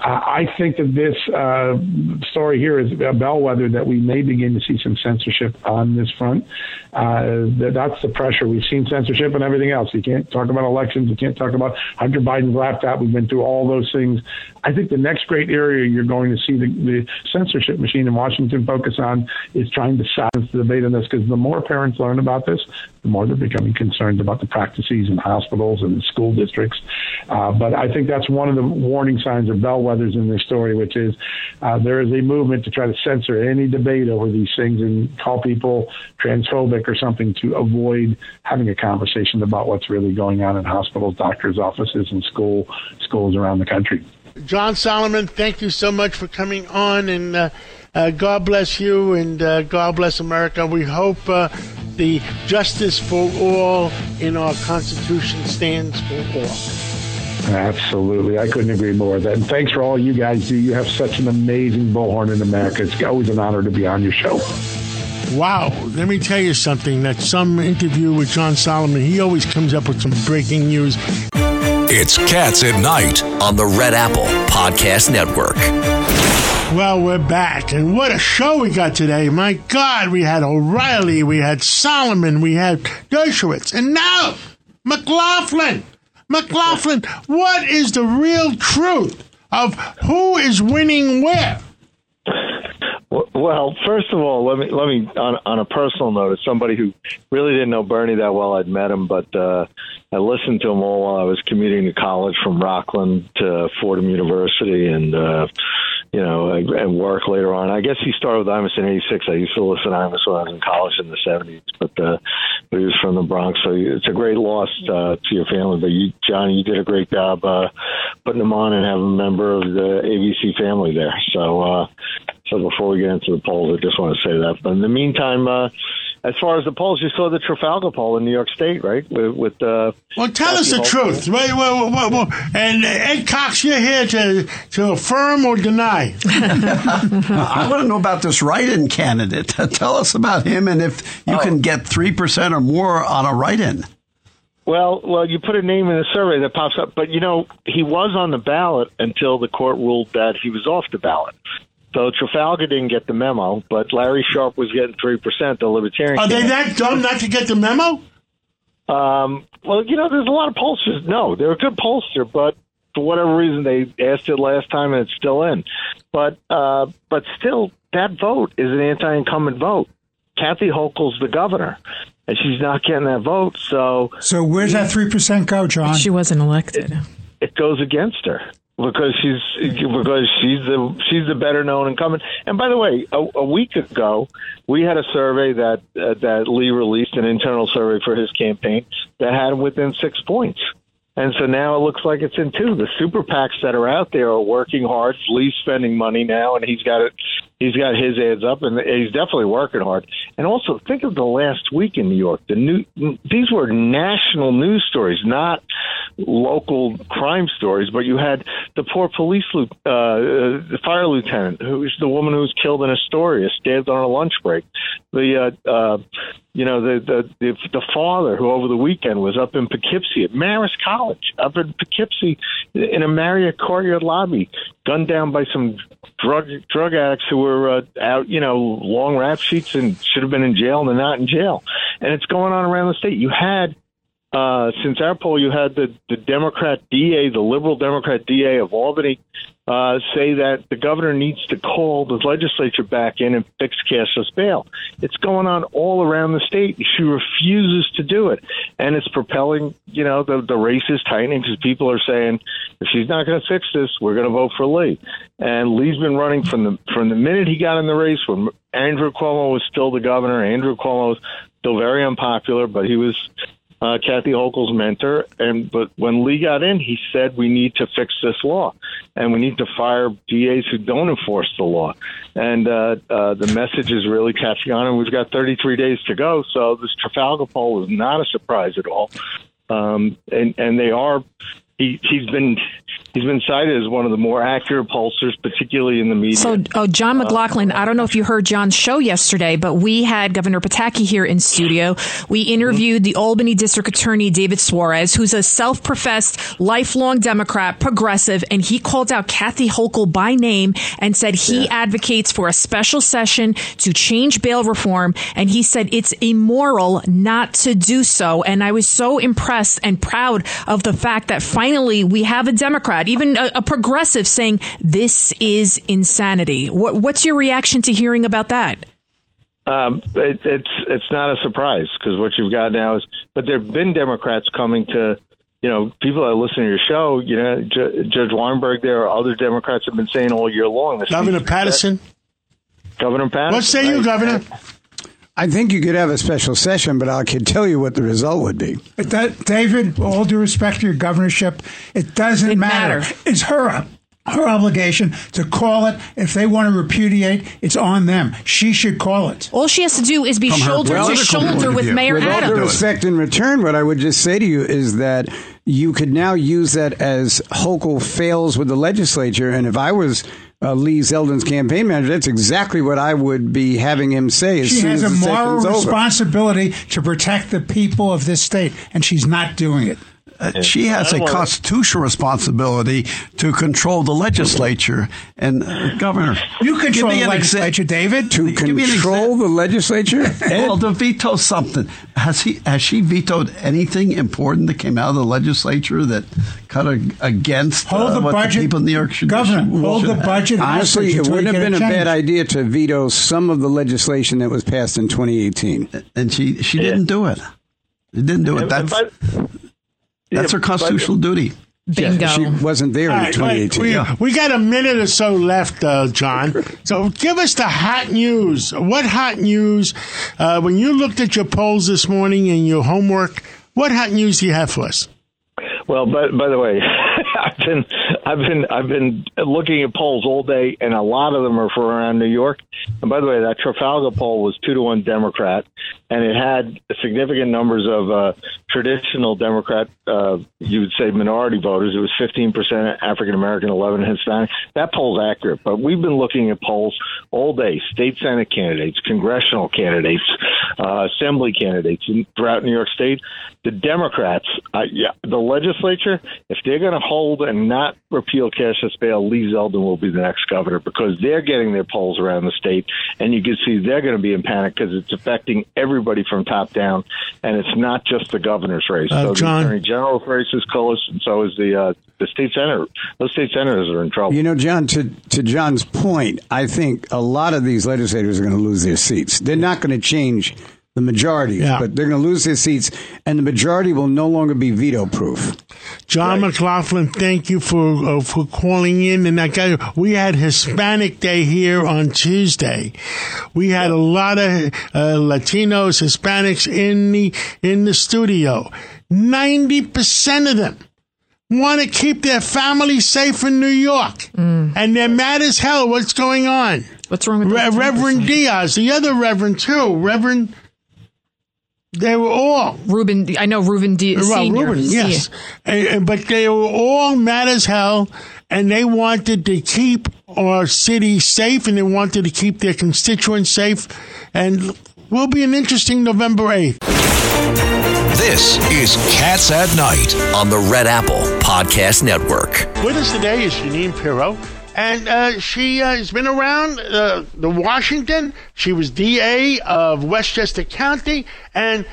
[SPEAKER 8] Uh, I think that this uh, story here is a bellwether that we may begin to see some censorship on this front. Uh, that's the pressure. We've seen censorship and everything else. You can't talk about elections. You can't talk about Hunter Biden's laptop. We've been through all those things. I think the next great area you're going to see the, the censorship machine in Washington focus on is trying to silence the debate on this because the more parents learn about this, the more they're becoming concerned about the practices in hospitals and school districts. Uh, but I think that's one of the warning signs or bellwethers in this story, which is uh, there is a movement to try to censor any debate over these things and call people transphobic or something to avoid having a conversation about what's really going on in hospitals, doctors' offices, and school schools around the country.
[SPEAKER 2] John Solomon, thank you so much for coming on, and uh, uh, God bless you, and uh, God bless America. We hope uh, the justice for all in our Constitution stands for all.
[SPEAKER 8] Absolutely. I couldn't agree more with that. And thanks for all you guys do. You have such an amazing bullhorn in America. It's always an honor to be on your show.
[SPEAKER 2] Wow. Let me tell you something. That some interview with John Solomon, he always comes up with some breaking news.
[SPEAKER 1] It's Cats at Night on the Red Apple Podcast Network.
[SPEAKER 2] Well, we're back, and what a show we got today. My God, we had O'Reilly, we had Solomon, we had Dershowitz, and now McLaughlin. McLaughlin, what is the real truth of who is winning where?
[SPEAKER 9] Well, first of all, let me let me on on a personal note, as somebody who really didn't know Bernie that well, I'd met him, but uh, I listened to him all while I was commuting to college from Rockland to Fordham University, and uh, you know, and work later on. I guess he started with Imus in '86. I used to listen to Imus when I was in college in the '70s, but uh, but he was from the Bronx, so it's a great loss uh, to your family. But you, Johnny, you did a great job uh, putting him on and having a member of the ABC family there. So. Uh, so before we get into the polls, I just want to say that. But in the meantime, uh, as far as the polls, you saw the Trafalgar poll in New York State, right? With, with uh,
[SPEAKER 2] well, tell us the truth, right? Well, well, well, and Ed Cox, you're here to to affirm or deny.
[SPEAKER 3] I want to know about this write-in candidate. tell us about him, and if you oh. can get three percent or more on a write-in.
[SPEAKER 9] Well, well, you put a name in the survey that pops up, but you know he was on the ballot until the court ruled that he was off the ballot. So Trafalgar didn't get the memo, but Larry Sharpe was getting three percent. The Libertarian.
[SPEAKER 2] Are they that dumb not to get the memo?
[SPEAKER 9] Um, well, you know, there's a lot of pollsters. No, they're a good pollster, but for whatever reason, they asked it last time and it's still in. But uh, but still, that vote is an anti-incumbent vote. Kathy Hochul's the governor, and she's not getting that vote. So
[SPEAKER 4] so where's that three percent go, John?
[SPEAKER 5] She wasn't elected.
[SPEAKER 9] It, it goes against her because she's because she's the she's the better known incumbent. And by the way, a, a week ago we had a survey that uh, that Lee released an internal survey for his campaign that had him within six points. And so now it looks like it's in two. The super PACs that are out there are working hard. Lee's spending money now, and he's got it. He's got his ads up, and he's definitely working hard. And also, think of the last week in New York. The new these were national news stories, not local crime stories. But you had the poor police, uh, the fire lieutenant, who was the woman who was killed in Astoria, stabbed on a lunch break. The uh, uh, you know the the the father who over the weekend was up in Poughkeepsie at Marist College, up in Poughkeepsie in a Marriott courtyard lobby, gunned down by some drug drug addicts who were uh, out, you know, long rap sheets and should have been in jail and they're not in jail. And it's going on around the state. You had uh, since our poll, you had the, the Democrat DA, the liberal Democrat DA of Albany, uh, say that the governor needs to call the legislature back in and fix cashless bail. It's going on all around the state. She refuses to do it, and it's propelling. You know, the the race is tightening because people are saying if she's not going to fix this, we're going to vote for Lee. And Lee's been running from the from the minute he got in the race when Andrew Cuomo was still the governor. Andrew Cuomo was still very unpopular, but he was uh, Kathy Hochul's mentor. And but when Lee got in, he said we need to fix this law, and we need to fire DAs who don't enforce the law. And uh, uh, the message is really catching on, and we've got 33 days to go. So this Trafalgar poll is not a surprise at all. Um, and and they are he he's been he's been cited as one of the more accurate pollsters, particularly in the media.
[SPEAKER 5] So, oh, John uh, McLaughlin, I don't know if you heard John's show yesterday, but we had Governor Pataki here in studio. We interviewed the Albany District Attorney David Soares, who's a self-professed lifelong Democrat, progressive, and he called out Kathy Hochul by name and said he yeah. advocates for a special session to change bail reform, and he said it's immoral not to do so. And I was so impressed and proud of the fact that finally finally we have a Democrat, even a, a progressive, saying this is insanity. What, what's your reaction to hearing about that?
[SPEAKER 9] Um, it, it's it's not a surprise because what you've got now is, but there have been Democrats coming to, you know, people that listen to your show. You know, J- Judge Weinberg. There are other Democrats have been saying all year long.
[SPEAKER 2] Governor Paterson.
[SPEAKER 9] Governor Paterson.
[SPEAKER 2] What say right? you, Governor?
[SPEAKER 10] I think you could have a special session, but I can tell you what the result would be.
[SPEAKER 4] Does, David, all due respect to your governorship, it doesn't
[SPEAKER 5] it
[SPEAKER 4] matter.
[SPEAKER 5] matter.
[SPEAKER 4] It's her her obligation to call it. If they want to repudiate, it's on them. She should call it.
[SPEAKER 5] All she has to do is be From shoulder to shoulder with Mayor
[SPEAKER 10] with
[SPEAKER 5] Adams.
[SPEAKER 10] With all due respect in return, what I would just say to you is that you could now use that as Hochul fails with the legislature. And if I was uh, Lee Zeldin's campaign manager, that's exactly what I would be having him say.
[SPEAKER 4] she has a moral responsibility to protect the people of this state, and she's not doing it.
[SPEAKER 3] Uh, she has a constitutional responsibility to control the legislature. And uh, Governor,
[SPEAKER 4] you control the legislature, exa- David.
[SPEAKER 10] To control the legislature,
[SPEAKER 3] well, to veto something. Has he? Has she vetoed anything important that came out of the legislature that cut against
[SPEAKER 4] hold
[SPEAKER 3] uh,
[SPEAKER 4] the
[SPEAKER 3] what
[SPEAKER 4] budget,
[SPEAKER 3] the people in New York should?
[SPEAKER 4] Governor, hold the budget.
[SPEAKER 10] Honestly, it wouldn't have been a, a bad idea to veto some of the legislation that was passed in 2018.
[SPEAKER 3] And she she yeah. didn't do it. She didn't do it. That's that's her constitutional but, duty.
[SPEAKER 5] Bingo.
[SPEAKER 10] she wasn't there in 2018.
[SPEAKER 2] we, we, got a minute or so left, uh, John. So give us the hot news. What hot news, uh, when you looked at your polls this morning and your homework, what hot news do you have for us?
[SPEAKER 9] Well, by, by the way, I've been I've been I've been looking at polls all day, and a lot of them are for around New York. And by the way, that Trafalgar poll was two to one Democrat, and it had significant numbers of uh, traditional Democrat, uh, you would say minority voters. It was 15% African American, 11 Hispanic. That poll's accurate, but we've been looking at polls all day: state senate candidates, congressional candidates, uh, assembly candidates throughout New York State. The Democrats, uh, yeah, the legislature, if they're going to hold and not repeal cashless bail, Lee Zeldin will be the next governor because they're getting their polls around the state, and you can see they're going to be in panic because it's affecting everybody from top down, and it's not just the governor's race.
[SPEAKER 2] Uh,
[SPEAKER 9] so
[SPEAKER 2] John,
[SPEAKER 9] the attorney general's race is close, and so is the uh, the state senator. Those state senators are in trouble.
[SPEAKER 10] You know, John. To to John's point, I think a lot of these legislators are going to lose their seats. They're not going to change the majority,
[SPEAKER 2] Yeah.
[SPEAKER 10] but they're going to lose their seats, and the majority will no longer be veto proof.
[SPEAKER 2] John McLaughlin, thank you for uh, for calling in. And I got we had Hispanic Day here on Tuesday. We had a lot of uh, Latinos, Hispanics in the in the studio. Ninety percent of them want to keep their family safe in New York, and they're mad as hell. What's going on?
[SPEAKER 5] What's wrong with
[SPEAKER 2] Re- Reverend Diaz, the other Reverend too, Reverend. They were all
[SPEAKER 5] Ruben, I know Ruben D.
[SPEAKER 2] well,
[SPEAKER 5] Senior.
[SPEAKER 2] Ruben, yes.
[SPEAKER 5] Yeah.
[SPEAKER 2] And- and- but they were all mad as hell, and they wanted to keep our city safe, and they wanted to keep their constituents safe. And will be an interesting November 8th.
[SPEAKER 1] This is Cats at Night on the Red Apple Podcast Network.
[SPEAKER 2] With us today is Jeanine Pirro, and uh, she uh, has been around uh, the Washington. She was DA of Westchester County, and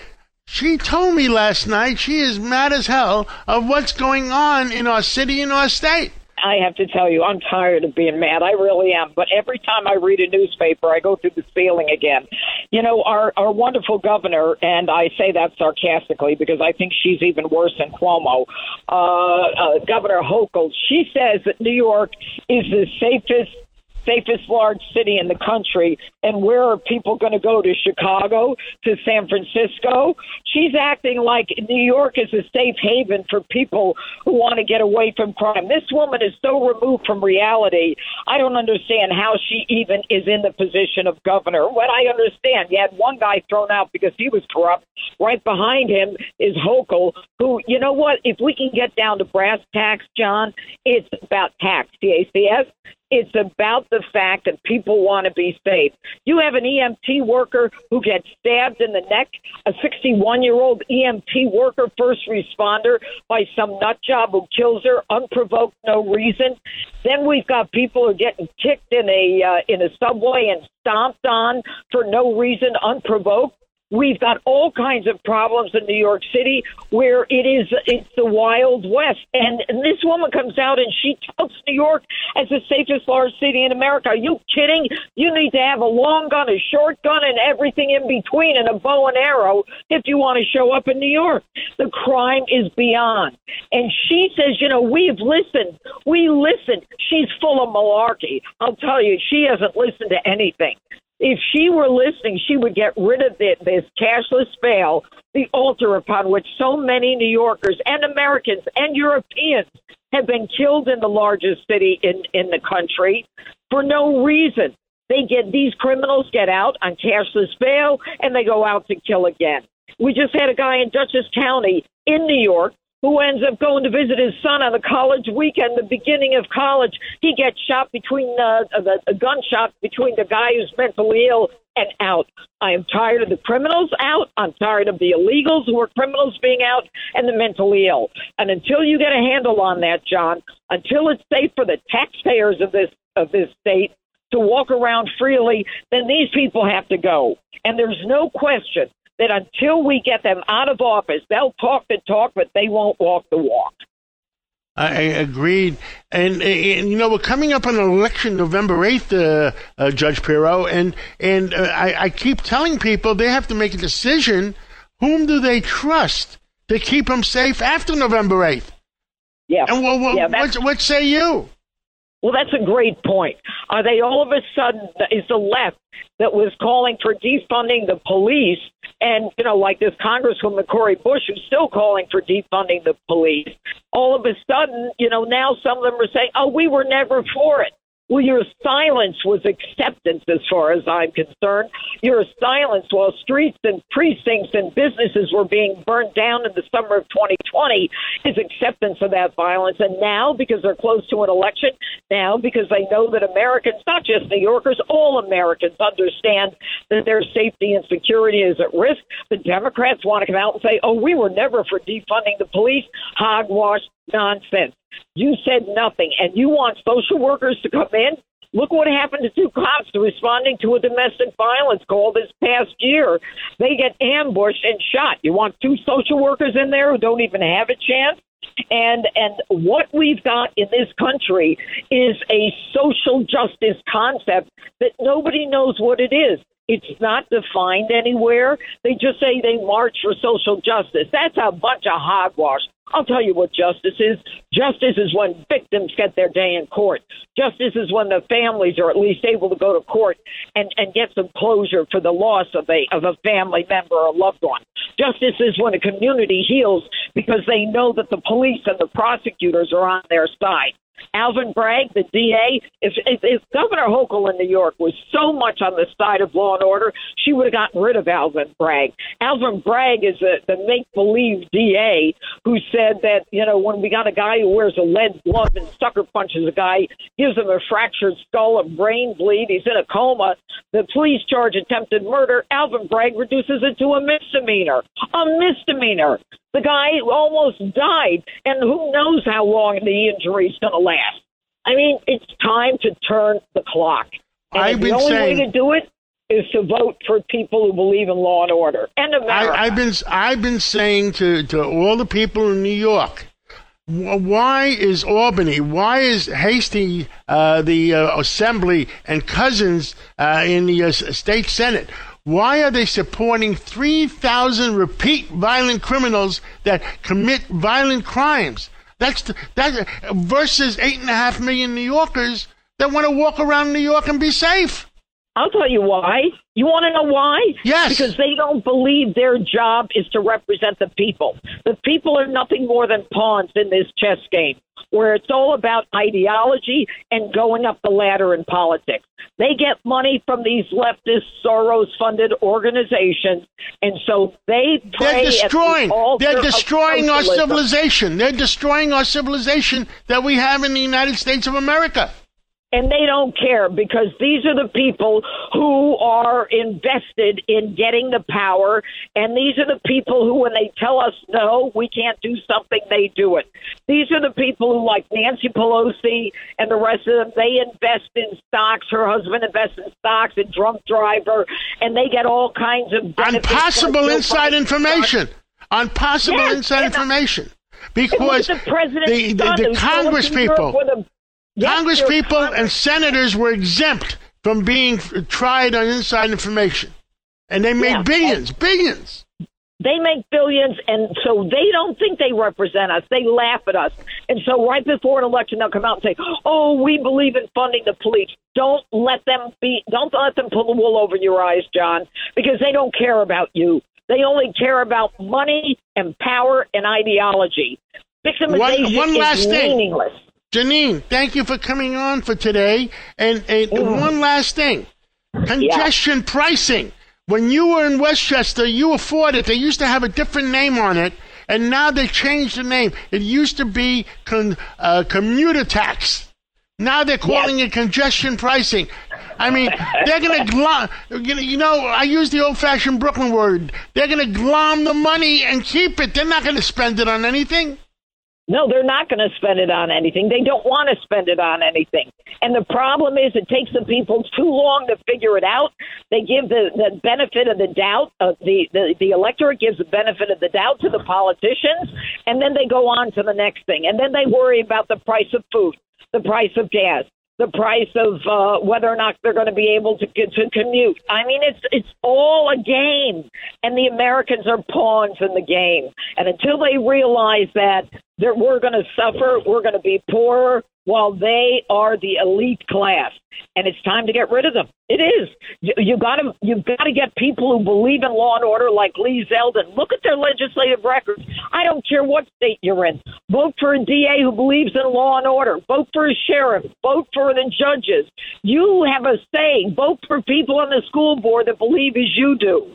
[SPEAKER 2] she told me last night she is mad as hell of what's going on in our city and our state.
[SPEAKER 11] I have to tell you, I'm tired of being mad. I really am. But every time I read a newspaper, I go through the ceiling again. You know, our our wonderful governor, and I say that sarcastically because I think she's even worse than Cuomo. Uh, uh, governor Hochul, she says that New York is the safest safest large city in the country. And where are people going to go to Chicago, to San Francisco? She's acting like New York is a safe haven for people who want to get away from crime. This woman is so removed from reality. I don't understand how she even is in the position of governor. What I understand, you had one guy thrown out because he was corrupt. Right behind him is Hochul, who, you know what? If we can get down to brass tacks, John, it's about tax, TACS. It's about the fact that people want to be safe. You have an EMT worker who gets stabbed in the neck, a 61 year old EMT worker, first responder, by some nut job who kills her unprovoked, no reason. Then we've got people who are getting kicked in a uh, in a subway and stomped on for no reason, unprovoked. We've got all kinds of problems in New York City where it is it's the wild west. And, and this woman comes out and she touts New York as the safest large city in America. Are you kidding? You need to have a long gun, a short gun, and everything in between, and a bow and arrow if you want to show up in New York. The crime is beyond. And she says, you know, we've listened. We listened. She's full of malarkey. I'll tell you, she hasn't listened to anything. If she were listening, she would get rid of this cashless fail, the altar upon which so many New Yorkers and Americans and Europeans have been killed in the largest city in, in the country for no reason. They get these criminals get out on cashless bail and they go out to kill again. We just had a guy in Dutchess County in New York who ends up going to visit his son on a college weekend, the beginning of college. He gets shot between uh, the a gunshot between the guy who's mentally ill and out. I am tired of the criminals out. I'm tired of the illegals who are criminals being out and the mentally ill. And until you get a handle on that, John, until it's safe for the taxpayers of this of this state to walk around freely, then these people have to go. And there's no question that until we get them out of office, they'll talk the talk, but they won't walk the walk.
[SPEAKER 2] I agreed, and, and you know we're coming up on an election November eighth, uh, uh, Judge Pirro, and and uh, I, I keep telling people they have to make a decision. Whom do they trust to keep them safe after November eighth?
[SPEAKER 11] Yeah.
[SPEAKER 2] And
[SPEAKER 11] Yeah,
[SPEAKER 2] what what say you?
[SPEAKER 11] Well, that's a great point. Are they all of a sudden is the left that was calling for defunding the police, and you know, like this Congresswoman Cori Bush, who's still calling for defunding the police? All of a sudden, you know, now some of them are saying, "Oh, we were never for it." Well, your silence was acceptance as far as I'm concerned. Your silence while streets and precincts and businesses were being burned down in the summer of 2020 is acceptance of that violence. And now, because they're close to an election, now because they know that Americans, not just New Yorkers, all Americans understand that their safety and security is at risk, the Democrats want to come out and say, oh, we were never for defunding the police. Hogwash nonsense. You said nothing, and you want social workers to come in? Look what happened to two cops responding to a domestic violence call this past year. They get ambushed and shot. You want two social workers in there who don't even have a chance? And and what we've got in this country is a social justice concept that nobody knows what it is. It's not defined anywhere. They just say they march for social justice. That's a bunch of hogwash. I'll tell you what justice is. Justice is when victims get their day in court. Justice is when the families are at least able to go to court and, and get some closure for the loss of a of a family member or loved one. Justice is when a community heals because they know that the police and the prosecutors are on their side. Alvin Bragg, the DA. If, if, if Governor Hochul in New York was so much on the side of law and order, she would have gotten rid of Alvin Bragg. Alvin Bragg is a, the make believe DA who said that, you know, when we got a guy who wears a lead glove and sucker punches a guy, gives him a fractured skull, a brain bleed, he's in a coma, the police charge attempted murder, Alvin Bragg reduces it to a misdemeanor. A misdemeanor. The guy almost died, and who knows how long the injury is going to last. I mean, it's time to turn the clock. And
[SPEAKER 2] I've been the
[SPEAKER 11] only
[SPEAKER 2] saying-
[SPEAKER 11] way to do it is to vote for people who believe in law and order and America.
[SPEAKER 2] I, I've been I've been saying to, to all the people in New York, why is Albany, why is Heastie, uh, the uh, Assembly, and Cousins uh, in the uh, state Senate? Why are they supporting 3,000 repeat violent criminals that commit violent crimes? That's the, that versus eight and a half million New Yorkers that want to walk around New York and be safe.
[SPEAKER 11] I'll tell you why. You want to know why?
[SPEAKER 2] Yes.
[SPEAKER 11] Because they don't believe their job is to represent the people. The people are nothing more than pawns in this chess game where it's all about ideology and going up the ladder in politics. They get money from these leftist Soros funded organizations and so they
[SPEAKER 2] They're
[SPEAKER 11] at the
[SPEAKER 2] destroying. They're destroying our civilization. They're destroying our civilization that we have in the United States of America.
[SPEAKER 11] And they don't care because these are the people who are invested in getting the power. And these are the people who when they tell us no we can't do something they do it. These are the people who like nancy pelosi and the rest of them they invest in stocks. Her husband invests in stocks and drunk driver. And they get all kinds of from
[SPEAKER 2] possible inside information. On possible
[SPEAKER 11] Yes,
[SPEAKER 2] inside information.
[SPEAKER 11] And
[SPEAKER 2] Because
[SPEAKER 11] the
[SPEAKER 2] the, the, the Congress
[SPEAKER 11] going to Europe
[SPEAKER 2] people,
[SPEAKER 11] Yes,
[SPEAKER 2] Congress people
[SPEAKER 11] Congress-
[SPEAKER 2] and senators were exempt from being tried on inside information. And they made
[SPEAKER 11] Yeah.
[SPEAKER 2] billions, billions.
[SPEAKER 11] They make billions, and so they don't think they represent us. They laugh at us. And so, right before an election, they'll come out and say, "Oh, we believe in funding the police." Don't let them be. Don't let them pull the wool over your eyes, John, because they don't care about you. They only care about money and power and ideology. Victimization
[SPEAKER 2] One- one
[SPEAKER 11] is
[SPEAKER 2] last thing. Jeanine, thank you for coming on for today. And, and one last thing congestion pricing. When you were in Westchester, you afford it. They used to have a different name on it, and now they changed the name. It used to be con, uh, commuter tax. Now they're calling it congestion pricing. I mean, they're going to glom. You know, you know, I use the old-fashioned Brooklyn word. They're going to glom the money and keep it. They're not going to spend it on anything.
[SPEAKER 11] No, they're not going to spend it on anything. They don't want to spend it on anything. And the problem is, it takes the people too long to figure it out. They give the, the benefit of the doubt. Uh, the, the the electorate gives the benefit of the doubt to the politicians, and then they go on to the next thing. And then they worry about the price of food, the price of gas, the price of uh, whether or not they're going to be able to to commute. I mean, it's it's all a game, and the Americans are pawns in the game. And until they realize that that we're going to suffer, we're going to be poorer, while they are the elite class, and it's time to get rid of them. It is. You, you got to you've got to get people who believe in law and order, like Lee Zeldin. Look at their legislative records. I don't care what state you're in. Vote for a DA who believes in law and order. Vote for a sheriff. Vote for the judges. You have a say. Vote for people on the school board that believe as you do.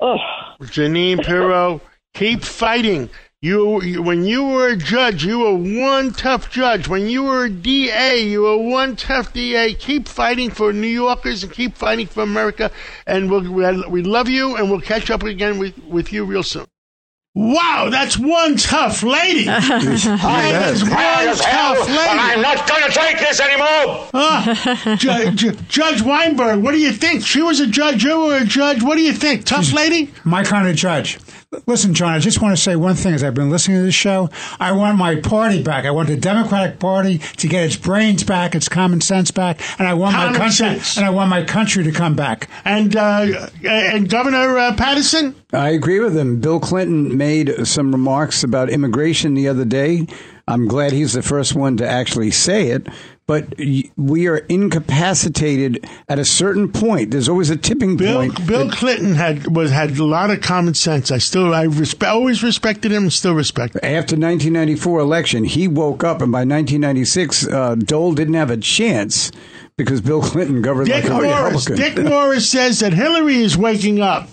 [SPEAKER 11] Oh,
[SPEAKER 2] Jeanine Pirro, keep fighting. You, you, when you were a judge, you were one tough judge. When you were a DA, you were one tough DA. Keep fighting for New Yorkers and keep fighting for America. And we'll, we'll, we love you, and we'll catch up again with, with you real soon. Wow, that's one tough lady. That is one tough lady.
[SPEAKER 12] I'm not going to take this anymore.
[SPEAKER 2] Ah, Ju- Ju- Judge Weinberg, what do you think? She was a judge, you were a judge. What do you think? Tough lady?
[SPEAKER 4] My kind of judge. Listen, John, I just want to say one thing as I've been listening to this show. I want my party back. I want the Democratic Party to get its brains back, its common sense back, and I want
[SPEAKER 2] Common
[SPEAKER 4] my country
[SPEAKER 2] sense.
[SPEAKER 4] and I want my country to come back.
[SPEAKER 2] And uh, and Governor uh, Paterson?
[SPEAKER 10] I agree with him. Bill Clinton made some remarks about immigration the other day. I'm glad he's the first one to actually say it. But we are incapacitated at a certain point. There's always a tipping
[SPEAKER 2] Bill
[SPEAKER 10] point.
[SPEAKER 2] Bill Clinton had was had a lot of common sense. I still I respe- always respected him and still respect him.
[SPEAKER 10] after 1994 election, he woke up, and by 1996, uh, Dole didn't have a chance because Bill Clinton governed
[SPEAKER 2] Dick
[SPEAKER 10] like a
[SPEAKER 2] Morris.
[SPEAKER 10] Republican.
[SPEAKER 2] Dick Morris says that Hillary is waking up.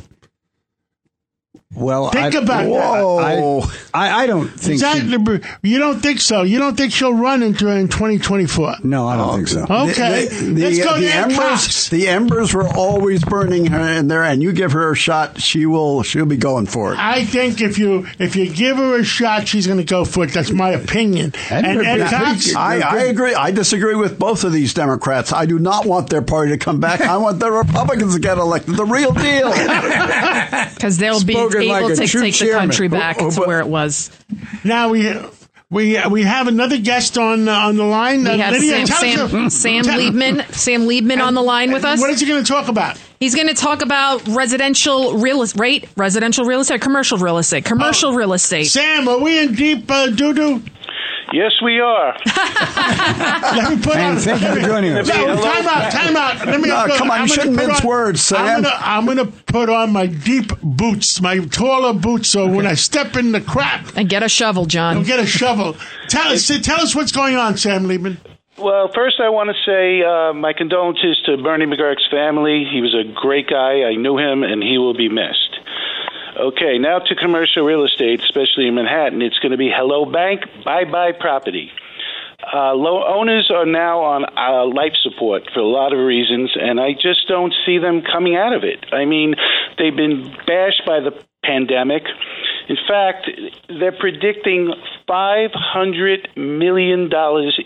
[SPEAKER 10] Well,
[SPEAKER 2] Think
[SPEAKER 10] I,
[SPEAKER 2] about
[SPEAKER 3] Whoa.
[SPEAKER 10] I, I, I don't think.
[SPEAKER 2] Is that
[SPEAKER 10] she-
[SPEAKER 2] you don't think so? You don't think she'll run into in 2024?
[SPEAKER 10] no, I don't think so.
[SPEAKER 2] Oh, okay,
[SPEAKER 3] The, the,
[SPEAKER 2] let's go
[SPEAKER 3] the embers,
[SPEAKER 2] Cox.
[SPEAKER 3] the embers were always burning her in there, and you give her a shot, she will. She'll be going for it.
[SPEAKER 2] I think if you if you give her a shot, she's going to go for it. That's my opinion.
[SPEAKER 10] And
[SPEAKER 2] And
[SPEAKER 10] they're
[SPEAKER 2] Ed
[SPEAKER 10] pretty-
[SPEAKER 2] Cox,
[SPEAKER 3] I, I agree. I disagree with both of these Democrats. I do not want their party to come back. I want the Republicans to get elected. The real deal.
[SPEAKER 5] because they'll be
[SPEAKER 10] Spoken
[SPEAKER 5] able
[SPEAKER 10] like
[SPEAKER 5] to
[SPEAKER 10] true
[SPEAKER 5] take the country back
[SPEAKER 3] Oh, oh,
[SPEAKER 5] to where it was.
[SPEAKER 2] now we. We, we have another guest on uh, on the line.
[SPEAKER 5] We
[SPEAKER 2] Uh,
[SPEAKER 5] have
[SPEAKER 2] Lydia,
[SPEAKER 5] Sam, Sam, Sam Liebman, Sam Liebman on the line with us.
[SPEAKER 2] What is he going to talk about?
[SPEAKER 5] He's going to talk about residential real estate, residential real estate, commercial real estate, commercial
[SPEAKER 2] Oh.
[SPEAKER 5] real estate.
[SPEAKER 2] Sam, are we in deep uh, doo doo?
[SPEAKER 12] Yes, we are.
[SPEAKER 2] Let me put
[SPEAKER 10] And
[SPEAKER 2] on.
[SPEAKER 10] thank you for joining us.
[SPEAKER 2] No, time out, time out. Let me.
[SPEAKER 3] No, come on,
[SPEAKER 2] I'm
[SPEAKER 3] you shouldn't
[SPEAKER 2] put
[SPEAKER 3] mince
[SPEAKER 2] on-
[SPEAKER 3] words, Sam.
[SPEAKER 2] I'm gonna, put on my deep boots, my taller boots, so when I step in the crap,
[SPEAKER 5] and get a shovel,
[SPEAKER 2] I'll get a shovel. Tell us, tell us what's going on, Sam Liebman.
[SPEAKER 12] Well, first, I want to say uh, my condolences to Bernie McGuirk's family. He was a great guy. I knew him, and he will be missed. Okay, now to commercial real estate, especially in Manhattan. It's going to be hello bank, bye bye property. Uh, low owners are now on uh, life support for a lot of reasons, and I just don't see them coming out of it. I mean, they've been bashed by the pandemic. In fact, they're predicting $500 million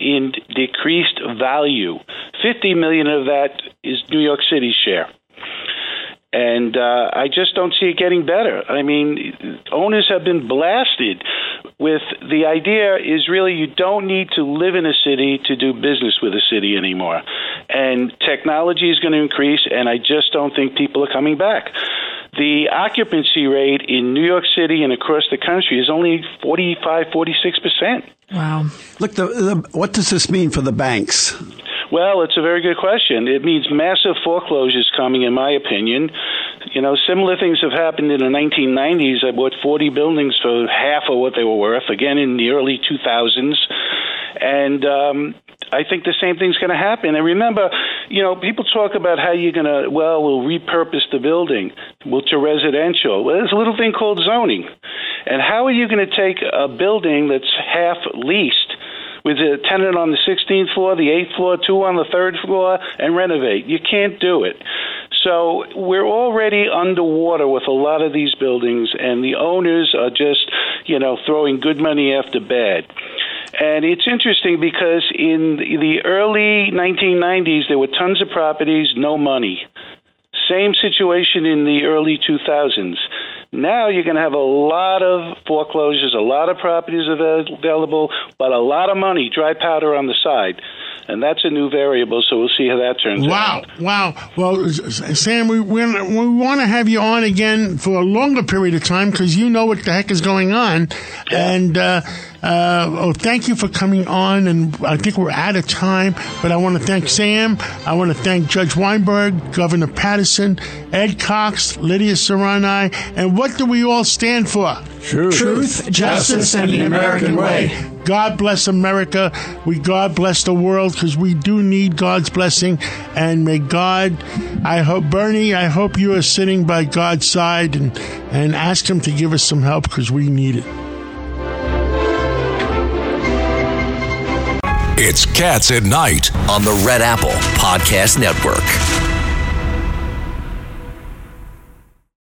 [SPEAKER 12] in decreased value. 50 million of that is New York City's share. And uh, I just don't see it getting better. I mean, owners have been blasted with the idea is really you don't need to live in a city to do business with a city anymore. And technology is going to increase, and I just don't think people are coming back. The occupancy rate in New York City and across the country is only 45, 46%.
[SPEAKER 5] Wow.
[SPEAKER 3] Look, the, the, what does this mean for the banks?
[SPEAKER 12] Well, it's a very good question. It means massive foreclosures coming, in my opinion. You know, similar things have happened in the 1990s. I bought 40 buildings for half of what they were worth, again in the early 2000s. And um, I think the same thing's going to happen. And remember, you know, people talk about how you're going to, well, we'll repurpose the building well, to residential. Well, there's a little thing called zoning. And how are you going to take a building that's half leased? with a tenant on the 16th floor, the 8th floor, two on the third floor, and renovate. You can't do it. So we're already underwater with a lot of these buildings, and the owners are just, you know, throwing good money after bad. And it's interesting because in the early 1990s, there were tons of properties, no money. Same situation in the early 2000s. Now you're going to have a lot of foreclosures, a lot of properties available, but a lot of money, dry powder on the side. And that's a new variable, so we'll see how that turns
[SPEAKER 2] Wow,
[SPEAKER 12] out.
[SPEAKER 2] wow. Wow. Well, Sam, we we, we want to have you on again for a longer period of time because you know what the heck is going on. And uh, uh, oh, thank you for coming on. And I think we're out of time, but I want to thank Sam. I want to thank Judge Weinberg, Governor Paterson, Ed Cox, Lydia Serrani, and what do we all stand for?
[SPEAKER 10] Truth.
[SPEAKER 2] Truth, justice, and the American way. God bless America. We God bless the world because we do need God's blessing. And may God, I hope, Bernie, I hope you are sitting by God's side and, and ask Him to give us some help because we need it.
[SPEAKER 1] It's Cats at Night on the Red Apple Podcast Network.